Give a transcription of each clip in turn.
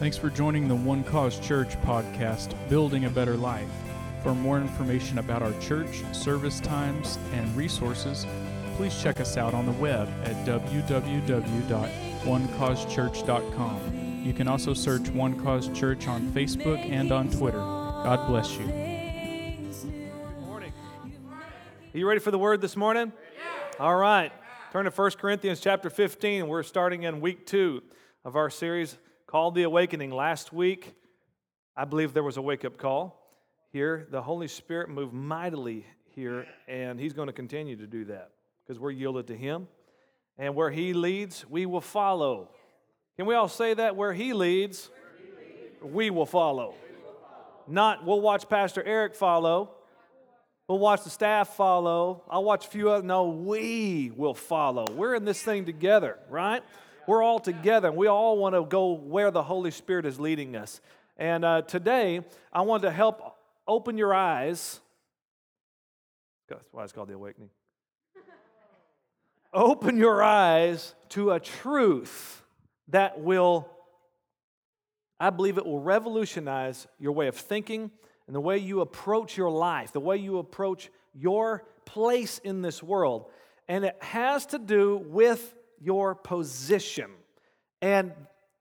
Thanks for joining the One Cause Church podcast, Building a Better Life. For more information about our church, service times, and resources, please check us out on the web at www.onecausechurch.com. You can also search One Cause Church on Facebook and on Twitter. God bless you. Good morning. Are you ready for the word this morning? All right. Turn to 1 Corinthians chapter 15. We're starting in week two of our series called The Awakening. Last week, I believe there was a wake up call here. The Holy Spirit moved mightily here, and He's going to continue to do that because we're yielded to Him. And where He leads, we will follow. Can we all say that? Where He leads, we will follow. Not, we'll watch Pastor Eric follow. We'll watch the staff follow. I'll watch a few other. No, we will follow. We're in this thing together, right? We're all together, and we all want to go where the Holy Spirit is leading us. And uh, today, I want to help open your eyes. That's why it's called the awakening. open your eyes to a truth that will, I believe, it will revolutionize your way of thinking and the way you approach your life, the way you approach your place in this world. And it has to do with your position. And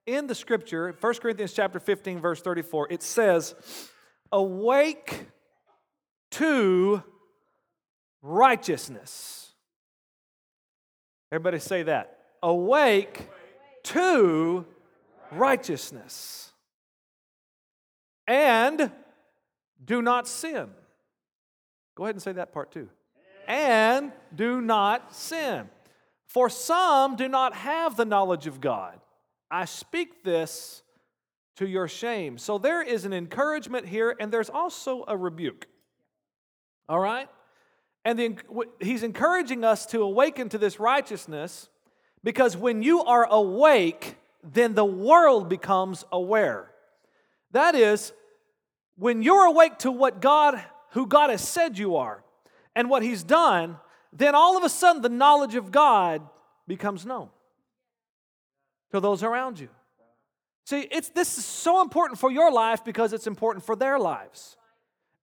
in the scripture, 1 Corinthians chapter 15 verse 34, it says, "Awake to righteousness." Everybody say that. Awake to righteousness. And do not sin. Go ahead and say that part too. And do not sin. For some do not have the knowledge of God. I speak this to your shame. So there is an encouragement here, and there's also a rebuke. All right? And the, he's encouraging us to awaken to this righteousness because when you are awake, then the world becomes aware. That is, when you're awake to what God, who God has said you are, and what He's done, then all of a sudden the knowledge of God becomes known to those around you. See, it's, this is so important for your life because it's important for their lives.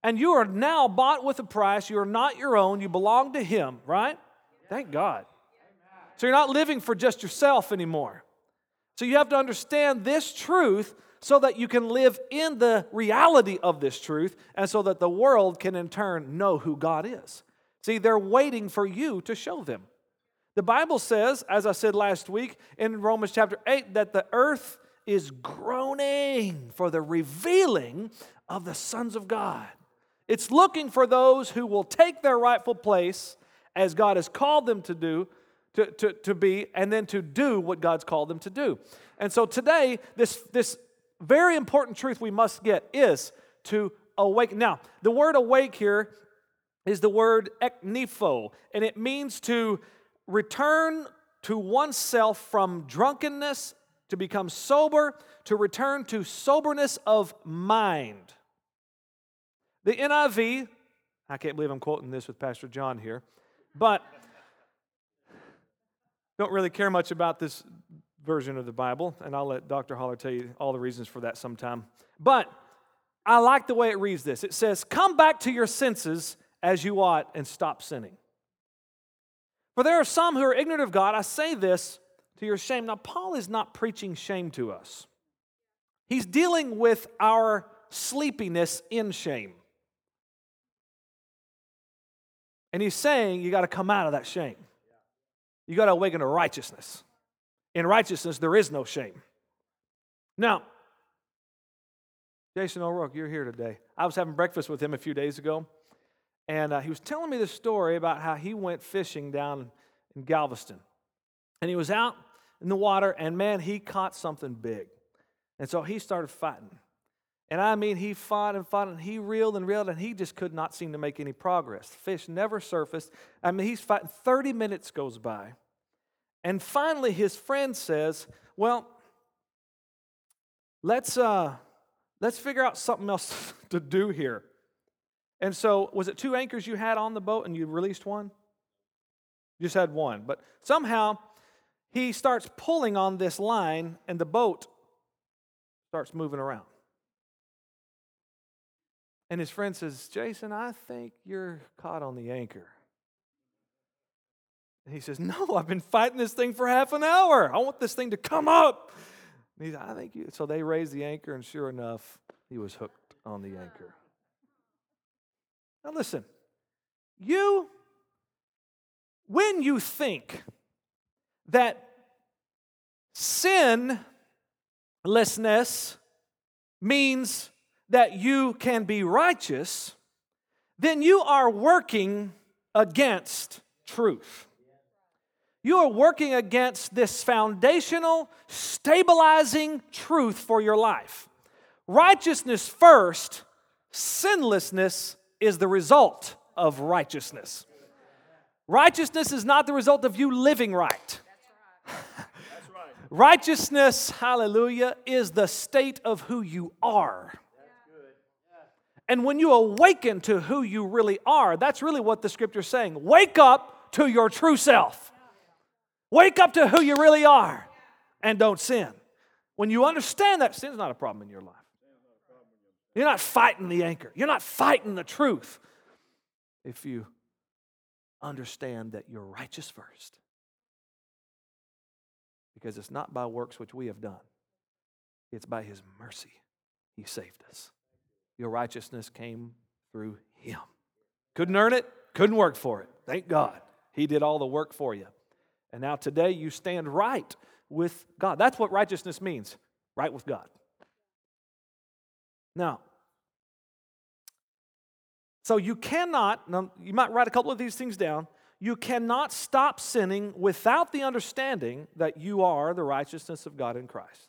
And you are now bought with a price. You are not your own. You belong to Him, right? Thank God. So you're not living for just yourself anymore. So you have to understand this truth so that you can live in the reality of this truth and so that the world can in turn know who God is. See, they're waiting for you to show them. The Bible says, as I said last week in Romans chapter 8, that the earth is groaning for the revealing of the sons of God. It's looking for those who will take their rightful place as God has called them to do, to, to, to be, and then to do what God's called them to do. And so today, this, this very important truth we must get is to awake. Now, the word awake here is the word eknepho, and it means to return to oneself from drunkenness, to become sober, to return to soberness of mind. The NIV, I can't believe I'm quoting this with Pastor John here, but don't really care much about this version of the Bible, and I'll let Dr. Holler tell you all the reasons for that sometime. But I like the way it reads this. It says, Come back to your senses as you ought and stop sinning. For there are some who are ignorant of God. I say this to your shame. Now, Paul is not preaching shame to us, he's dealing with our sleepiness in shame. And he's saying you got to come out of that shame. You got to awaken to righteousness. In righteousness, there is no shame. Now, Jason O'Rourke, you're here today. I was having breakfast with him a few days ago, and uh, he was telling me this story about how he went fishing down in Galveston. And he was out in the water, and man, he caught something big. And so he started fighting. And I mean, he fought and fought, and he reeled and reeled, and he just could not seem to make any progress. The fish never surfaced. I mean, he's fighting. 30 minutes goes by. And finally, his friend says, Well, let's, uh, let's figure out something else to do here. And so, was it two anchors you had on the boat and you released one? You just had one. But somehow he starts pulling on this line and the boat starts moving around. And his friend says, Jason, I think you're caught on the anchor. And he says, No, I've been fighting this thing for half an hour. I want this thing to come up. And he's, I think you. So they raised the anchor, and sure enough, he was hooked on the anchor. Now listen, you, when you think that sinlessness means that you can be righteous, then you are working against truth. You are working against this foundational, stabilizing truth for your life. Righteousness first, sinlessness is the result of righteousness. Righteousness is not the result of you living right. Righteousness, hallelujah, is the state of who you are. And when you awaken to who you really are, that's really what the scripture's saying. Wake up to your true self. Wake up to who you really are and don't sin. When you understand that sin's not a problem in your life. You're not fighting the anchor. You're not fighting the truth. If you understand that you're righteous first. Because it's not by works which we have done, it's by His mercy He saved us. Your righteousness came through Him. Couldn't earn it, couldn't work for it. Thank God. He did all the work for you. And now today you stand right with God. That's what righteousness means right with God. Now, so you cannot, you might write a couple of these things down. You cannot stop sinning without the understanding that you are the righteousness of God in Christ.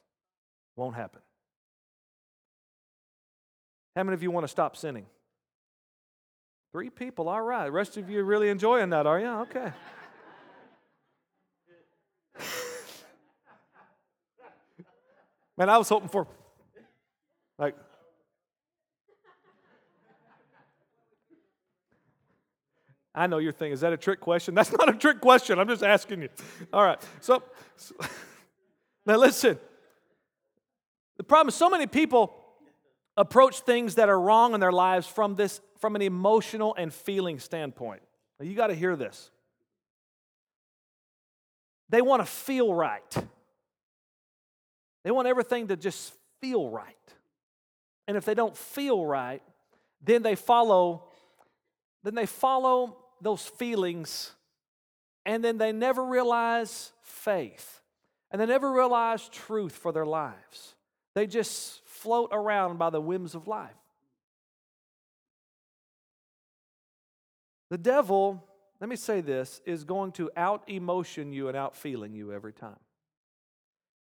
Won't happen. How many of you want to stop sinning? Three people, all right. The rest of you really enjoying that, are you? Okay. Man, I was hoping for, like, I know you're thinking, is that a trick question? That's not a trick question. I'm just asking you. All right. So, so now listen. The problem is so many people approach things that are wrong in their lives from this from an emotional and feeling standpoint. Now, you got to hear this. They want to feel right. They want everything to just feel right. And if they don't feel right, then they follow then they follow those feelings and then they never realize faith. And they never realize truth for their lives. They just float around by the whims of life. The devil, let me say this, is going to out emotion you and out feeling you every time.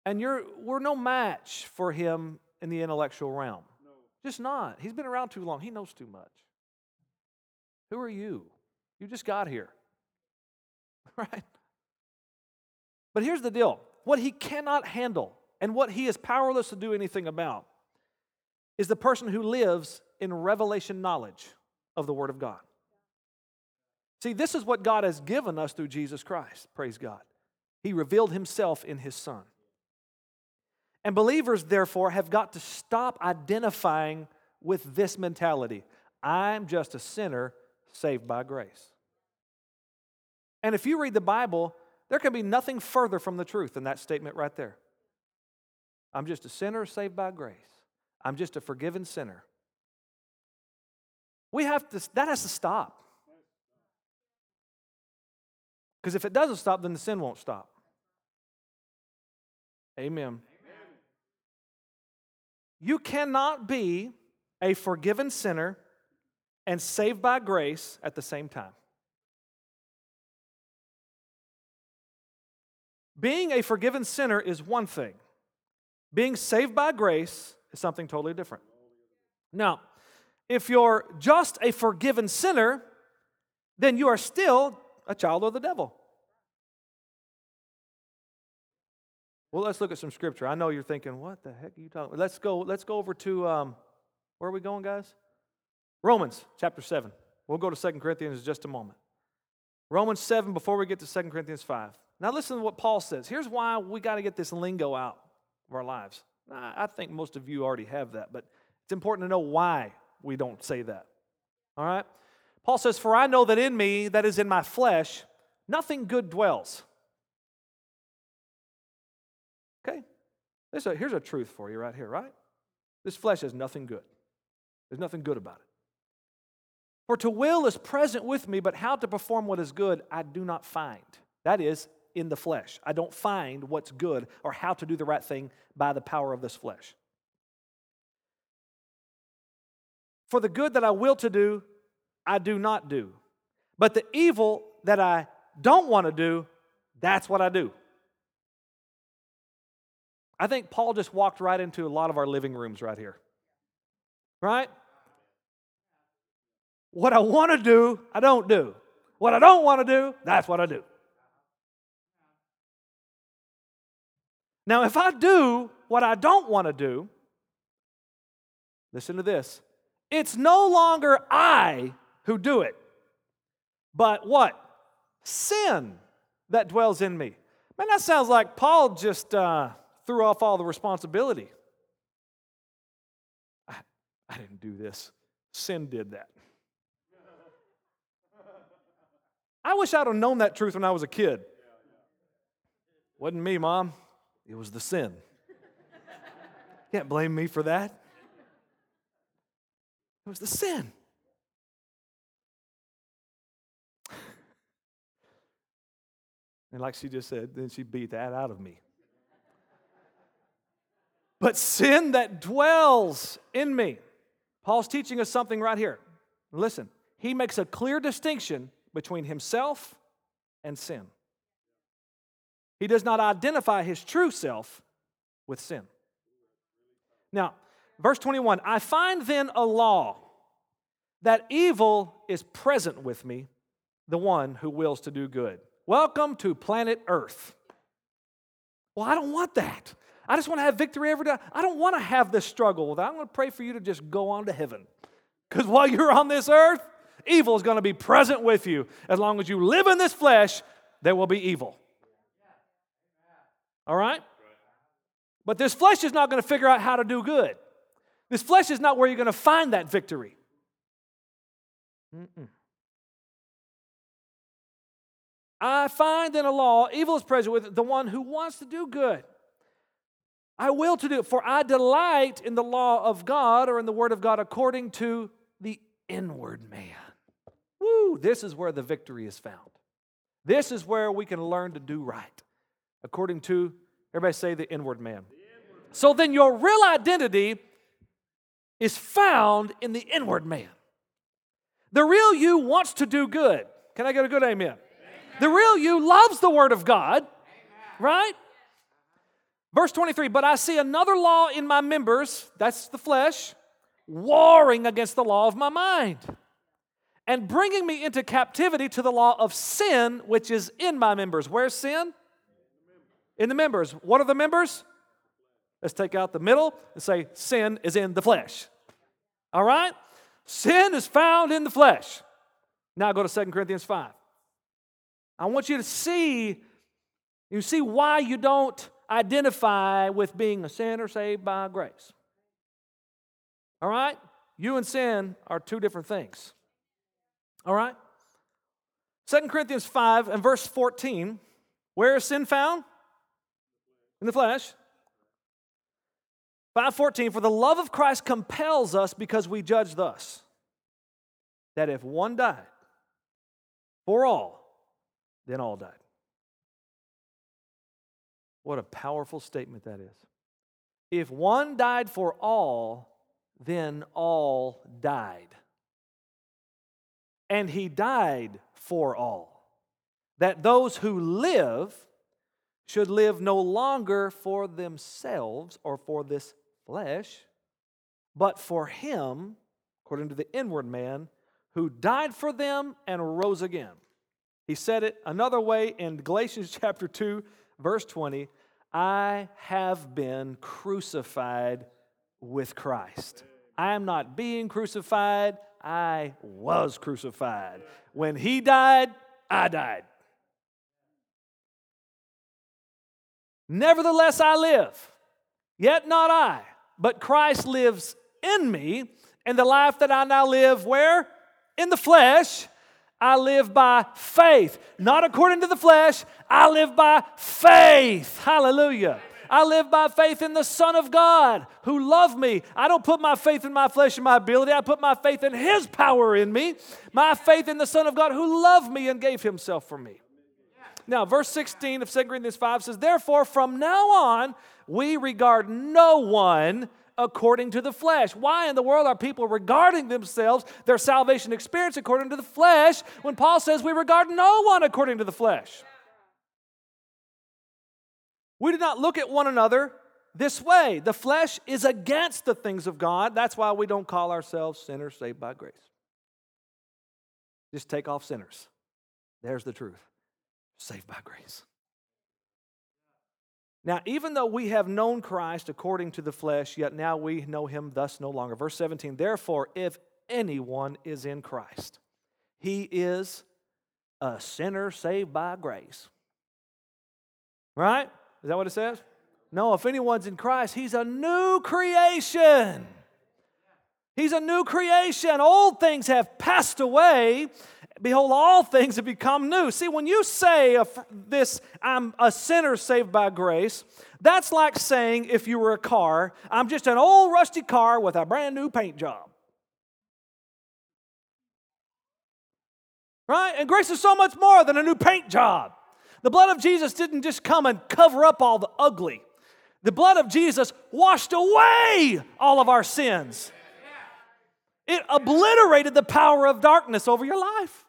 And you're, we're no match for him in the intellectual realm. No. Just not. He's been around too long. He knows too much. Who are you? You just got here. Right? But here's the deal what he cannot handle and what he is powerless to do anything about is the person who lives in revelation knowledge of the Word of God. See, this is what God has given us through Jesus Christ. Praise God. He revealed Himself in His Son. And believers, therefore, have got to stop identifying with this mentality I'm just a sinner saved by grace. And if you read the Bible, there can be nothing further from the truth than that statement right there. I'm just a sinner saved by grace. I'm just a forgiven sinner. We have to, that has to stop. Because if it doesn't stop, then the sin won't stop. Amen. Amen. You cannot be a forgiven sinner and saved by grace at the same time. Being a forgiven sinner is one thing, being saved by grace is something totally different. Now, if you're just a forgiven sinner, then you are still a child of the devil. Well, let's look at some scripture. I know you're thinking, what the heck are you talking about? Let's go, let's go over to um, where are we going, guys? Romans chapter 7. We'll go to Second Corinthians in just a moment. Romans 7 before we get to Second Corinthians 5. Now listen to what Paul says. Here's why we got to get this lingo out of our lives. I think most of you already have that, but it's important to know why we don't say that. All right? Paul says, For I know that in me, that is in my flesh, nothing good dwells. Okay? A, here's a truth for you right here, right? This flesh has nothing good. There's nothing good about it. For to will is present with me, but how to perform what is good I do not find. That is, in the flesh. I don't find what's good or how to do the right thing by the power of this flesh. For the good that I will to do, I do not do. But the evil that I don't want to do, that's what I do. I think Paul just walked right into a lot of our living rooms right here. Right? What I want to do, I don't do. What I don't want to do, that's what I do. Now, if I do what I don't want to do, listen to this it's no longer I who do it, but what? Sin that dwells in me. Man, that sounds like Paul just uh, threw off all the responsibility. I, I didn't do this, sin did that. I wish I'd have known that truth when I was a kid. Wasn't me, Mom. It was the sin. Can't blame me for that. It was the sin. And like she just said, then she beat that out of me. But sin that dwells in me. Paul's teaching us something right here. Listen, he makes a clear distinction between himself and sin. He does not identify his true self with sin. Now, verse 21 I find then a law that evil is present with me, the one who wills to do good. Welcome to planet Earth. Well, I don't want that. I just want to have victory every day. I don't want to have this struggle. I'm going to pray for you to just go on to heaven. Because while you're on this earth, evil is going to be present with you. As long as you live in this flesh, there will be evil. All right? But this flesh is not going to figure out how to do good. This flesh is not where you're going to find that victory. Mm-mm. I find in a law, evil is present with the one who wants to do good. I will to do it, for I delight in the law of God or in the word of God according to the inward man. Woo, this is where the victory is found. This is where we can learn to do right according to, everybody say the inward man. The inward. So then your real identity is found in the inward man. The real you wants to do good. Can I get a good amen? amen. The real you loves the word of God, amen. right? Verse 23 But I see another law in my members, that's the flesh, warring against the law of my mind and bringing me into captivity to the law of sin which is in my members. Where's sin? in the members. What are the members? Let's take out the middle and say sin is in the flesh. All right? Sin is found in the flesh. Now go to 2 Corinthians 5. I want you to see you see why you don't identify with being a sinner saved by grace. All right? You and sin are two different things. All right? 2 Corinthians 5 and verse 14. Where is sin found? in the flesh. 514 For the love of Christ compels us because we judge thus that if one died for all, then all died. What a powerful statement that is. If one died for all, then all died. And he died for all, that those who live should live no longer for themselves or for this flesh, but for him, according to the inward man, who died for them and rose again. He said it another way in Galatians chapter 2, verse 20 I have been crucified with Christ. I am not being crucified, I was crucified. When he died, I died. Nevertheless, I live. Yet not I, but Christ lives in me, and the life that I now live, where? In the flesh. I live by faith, not according to the flesh. I live by faith. Hallelujah. I live by faith in the Son of God who loved me. I don't put my faith in my flesh and my ability. I put my faith in His power in me. My faith in the Son of God who loved me and gave Himself for me. Now, verse 16 of 2 Corinthians 5 says, Therefore, from now on, we regard no one according to the flesh. Why in the world are people regarding themselves, their salvation experience according to the flesh, when Paul says we regard no one according to the flesh? We do not look at one another this way. The flesh is against the things of God. That's why we don't call ourselves sinners saved by grace. Just take off sinners. There's the truth saved by grace. Now, even though we have known Christ according to the flesh, yet now we know him thus no longer. Verse 17, therefore, if anyone is in Christ, he is a sinner saved by grace. Right? Is that what it says? No, if anyone's in Christ, he's a new creation. He's a new creation. Old things have passed away, Behold, all things have become new. See, when you say this, I'm a sinner saved by grace, that's like saying if you were a car, I'm just an old rusty car with a brand new paint job. Right? And grace is so much more than a new paint job. The blood of Jesus didn't just come and cover up all the ugly, the blood of Jesus washed away all of our sins. It obliterated the power of darkness over your life.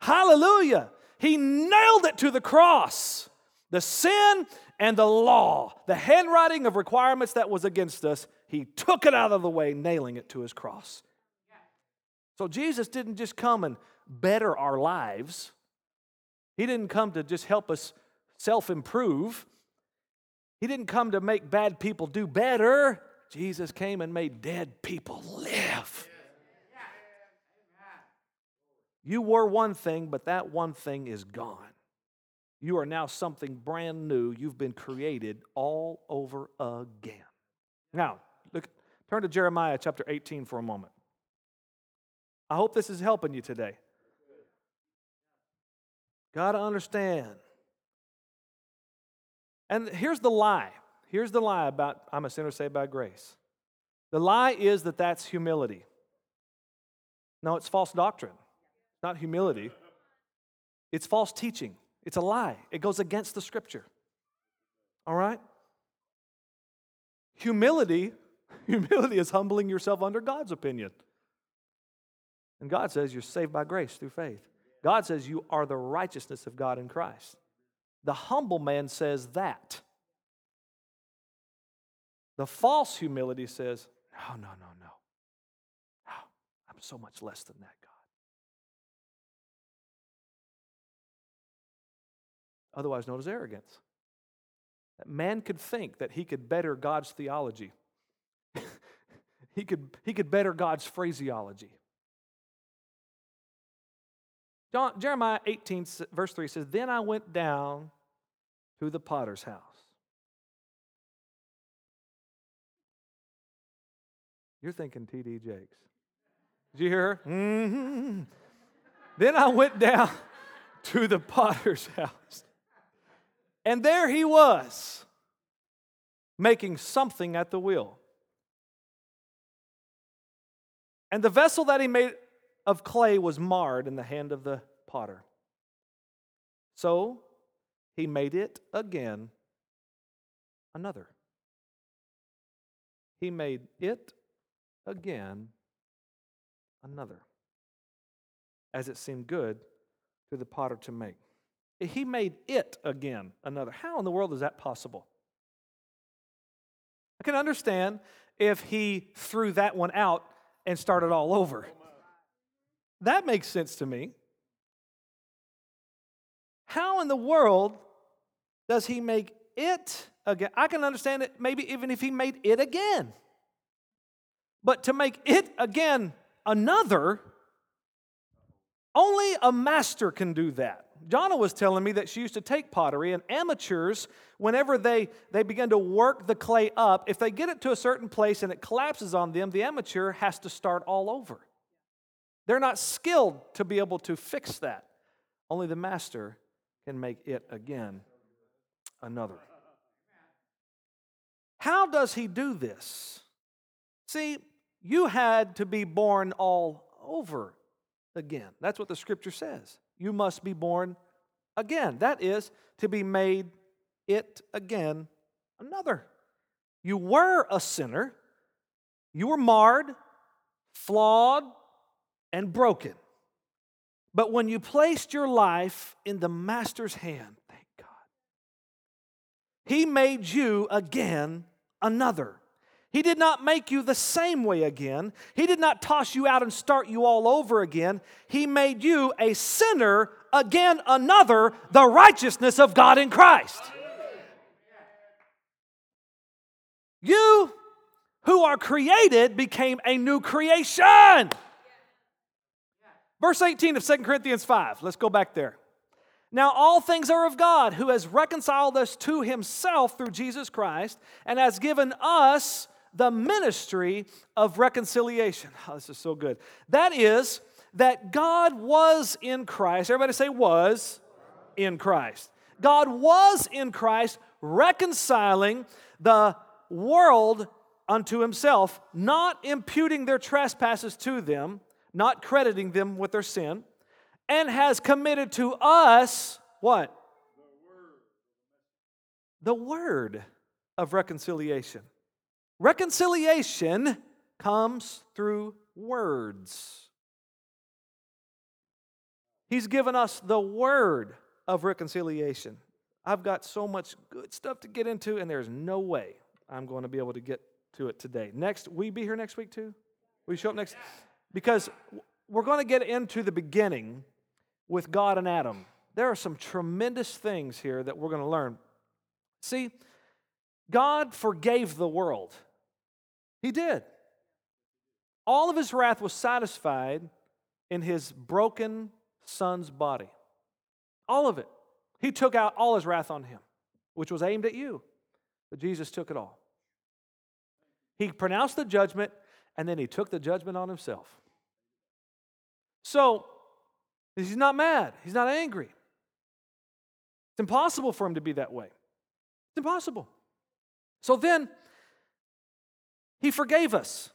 Hallelujah. He nailed it to the cross. The sin and the law, the handwriting of requirements that was against us, he took it out of the way, nailing it to his cross. So Jesus didn't just come and better our lives, he didn't come to just help us self improve. He didn't come to make bad people do better. Jesus came and made dead people live. You were one thing, but that one thing is gone. You are now something brand new. You've been created all over again. Now, look, turn to Jeremiah chapter 18 for a moment. I hope this is helping you today. Got to understand. And here's the lie. Here's the lie about I'm a sinner saved by grace. The lie is that that's humility. No, it's false doctrine not humility. It's false teaching, it's a lie. It goes against the scripture. All right? Humility, humility is humbling yourself under God's opinion. And God says you're saved by grace through faith. God says you are the righteousness of God in Christ. The humble man says that. The false humility says, no, no, no, no. No, I'm so much less than that, God. otherwise known as arrogance. That man could think that he could better God's theology, he, could, he could better God's phraseology. John, Jeremiah 18, verse 3 says, Then I went down to the potter's house. You're thinking T.D. Jakes. Did you hear her? Mm-hmm. then I went down to the potter's house. And there he was, making something at the wheel. And the vessel that he made of clay was marred in the hand of the potter. So he made it again another. He made it again another, as it seemed good to the potter to make. He made it again another. How in the world is that possible? I can understand if he threw that one out and started all over. That makes sense to me. How in the world does he make it again? I can understand it maybe even if he made it again. But to make it again another, only a master can do that. Jonna was telling me that she used to take pottery, and amateurs, whenever they, they begin to work the clay up, if they get it to a certain place and it collapses on them, the amateur has to start all over. They're not skilled to be able to fix that. Only the master can make it again another. How does he do this? See, you had to be born all over again. That's what the scripture says. You must be born again. That is to be made it again another. You were a sinner, you were marred, flawed, and broken. But when you placed your life in the Master's hand, thank God, He made you again another. He did not make you the same way again. He did not toss you out and start you all over again. He made you a sinner again, another, the righteousness of God in Christ. You who are created became a new creation. Verse 18 of 2 Corinthians 5. Let's go back there. Now, all things are of God, who has reconciled us to himself through Jesus Christ and has given us the ministry of reconciliation. Oh, this is so good. That is, that God was in Christ. Everybody say, was in Christ. God was in Christ reconciling the world unto himself, not imputing their trespasses to them, not crediting them with their sin, and has committed to us what? The word of reconciliation. Reconciliation comes through words. He's given us the word of reconciliation. I've got so much good stuff to get into, and there's no way I'm going to be able to get to it today. Next, we be here next week too? You show up next? Because we're going to get into the beginning with God and Adam. There are some tremendous things here that we're going to learn. See, God forgave the world. He did. All of his wrath was satisfied in his broken son's body. All of it. He took out all his wrath on him, which was aimed at you. But Jesus took it all. He pronounced the judgment, and then he took the judgment on himself. So, he's not mad, he's not angry. It's impossible for him to be that way. It's impossible. So then, he forgave us.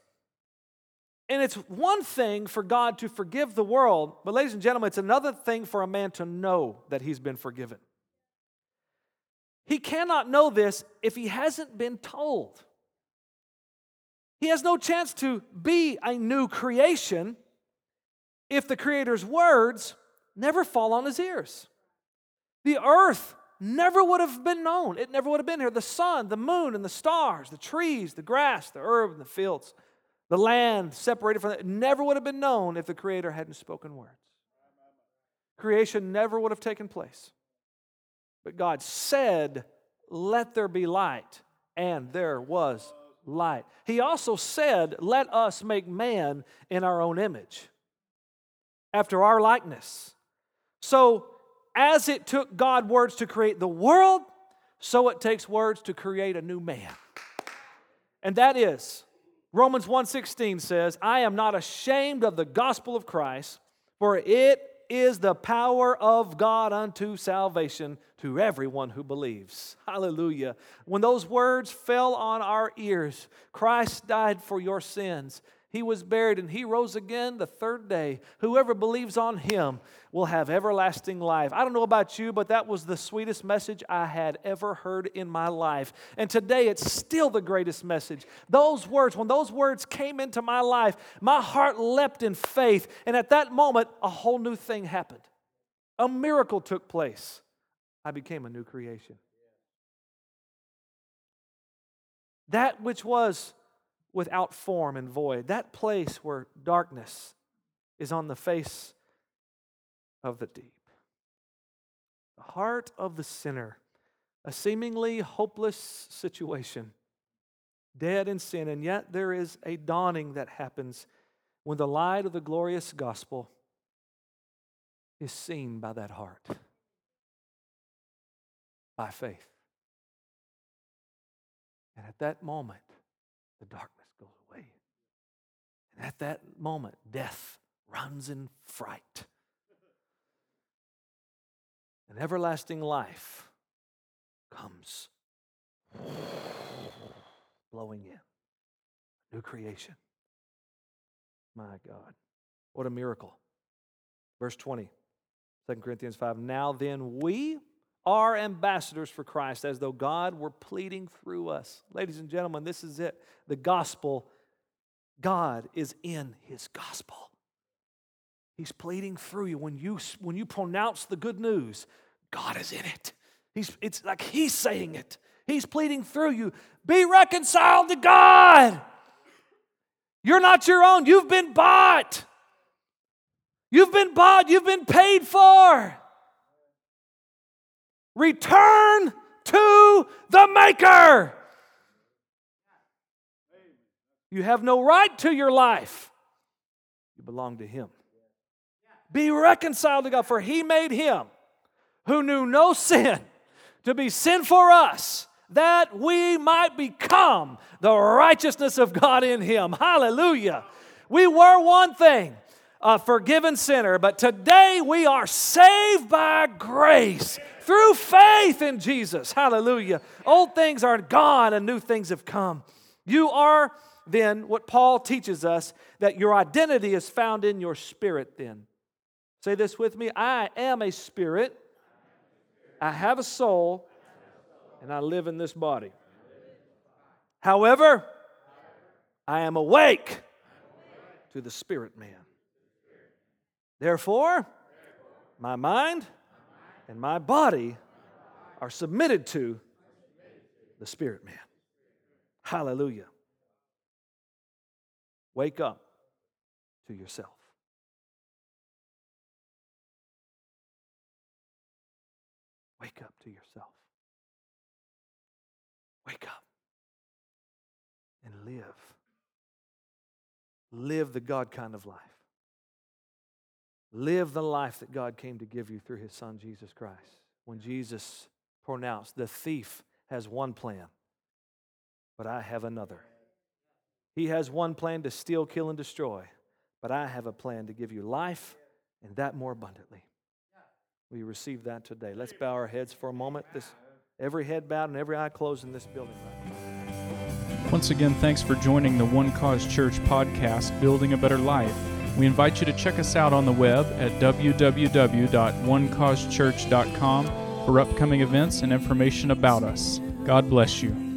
And it's one thing for God to forgive the world, but ladies and gentlemen, it's another thing for a man to know that he's been forgiven. He cannot know this if he hasn't been told. He has no chance to be a new creation if the Creator's words never fall on his ears. The earth never would have been known. It never would have been here. The sun, the moon, and the stars, the trees, the grass, the herb, and the fields, the land separated from it never would have been known if the Creator hadn't spoken words. Creation never would have taken place. But God said, Let there be light, and there was light. He also said, Let us make man in our own image, after our likeness. So as it took God words to create the world, so it takes words to create a new man. And that is Romans 1:16 says, "I am not ashamed of the gospel of Christ, for it is the power of God unto salvation to everyone who believes." Hallelujah. When those words fell on our ears, Christ died for your sins. He was buried and he rose again the third day. Whoever believes on him will have everlasting life. I don't know about you, but that was the sweetest message I had ever heard in my life. And today it's still the greatest message. Those words, when those words came into my life, my heart leapt in faith. And at that moment, a whole new thing happened. A miracle took place. I became a new creation. That which was without form and void, that place where darkness is on the face of the deep. The heart of the sinner, a seemingly hopeless situation, dead in sin, and yet there is a dawning that happens when the light of the glorious gospel is seen by that heart. by faith. And at that moment, the darkness at that moment, death runs in fright. And everlasting life comes blowing in. New creation. My God. What a miracle. Verse 20, 2 Corinthians 5. Now then, we are ambassadors for Christ as though God were pleading through us. Ladies and gentlemen, this is it. The gospel, God is in his gospel. He's pleading through you. When you, when you pronounce the good news, God is in it. He's, it's like he's saying it. He's pleading through you. Be reconciled to God. You're not your own. You've been bought. You've been bought. You've been paid for. Return to the Maker. You have no right to your life. You belong to Him. Be reconciled to God, for He made Him who knew no sin to be sin for us that we might become the righteousness of God in Him. Hallelujah. We were one thing, a forgiven sinner, but today we are saved by grace through faith in Jesus. Hallelujah. Old things are gone and new things have come. You are then what Paul teaches us that your identity is found in your spirit, then. Say this with me I am a spirit, I have a soul, and I live in this body. However, I am awake to the spirit man. Therefore, my mind and my body are submitted to the spirit man. Hallelujah. Wake up to yourself. Wake up to yourself. Wake up and live. Live the God kind of life. Live the life that God came to give you through his son, Jesus Christ. When Jesus pronounced, The thief has one plan, but I have another. He has one plan to steal, kill, and destroy, but I have a plan to give you life and that more abundantly. We receive that today. Let's bow our heads for a moment. This, every head bowed and every eye closed in this building Once again, thanks for joining the One Cause Church podcast, Building a Better Life. We invite you to check us out on the web at www.onecausechurch.com for upcoming events and information about us. God bless you.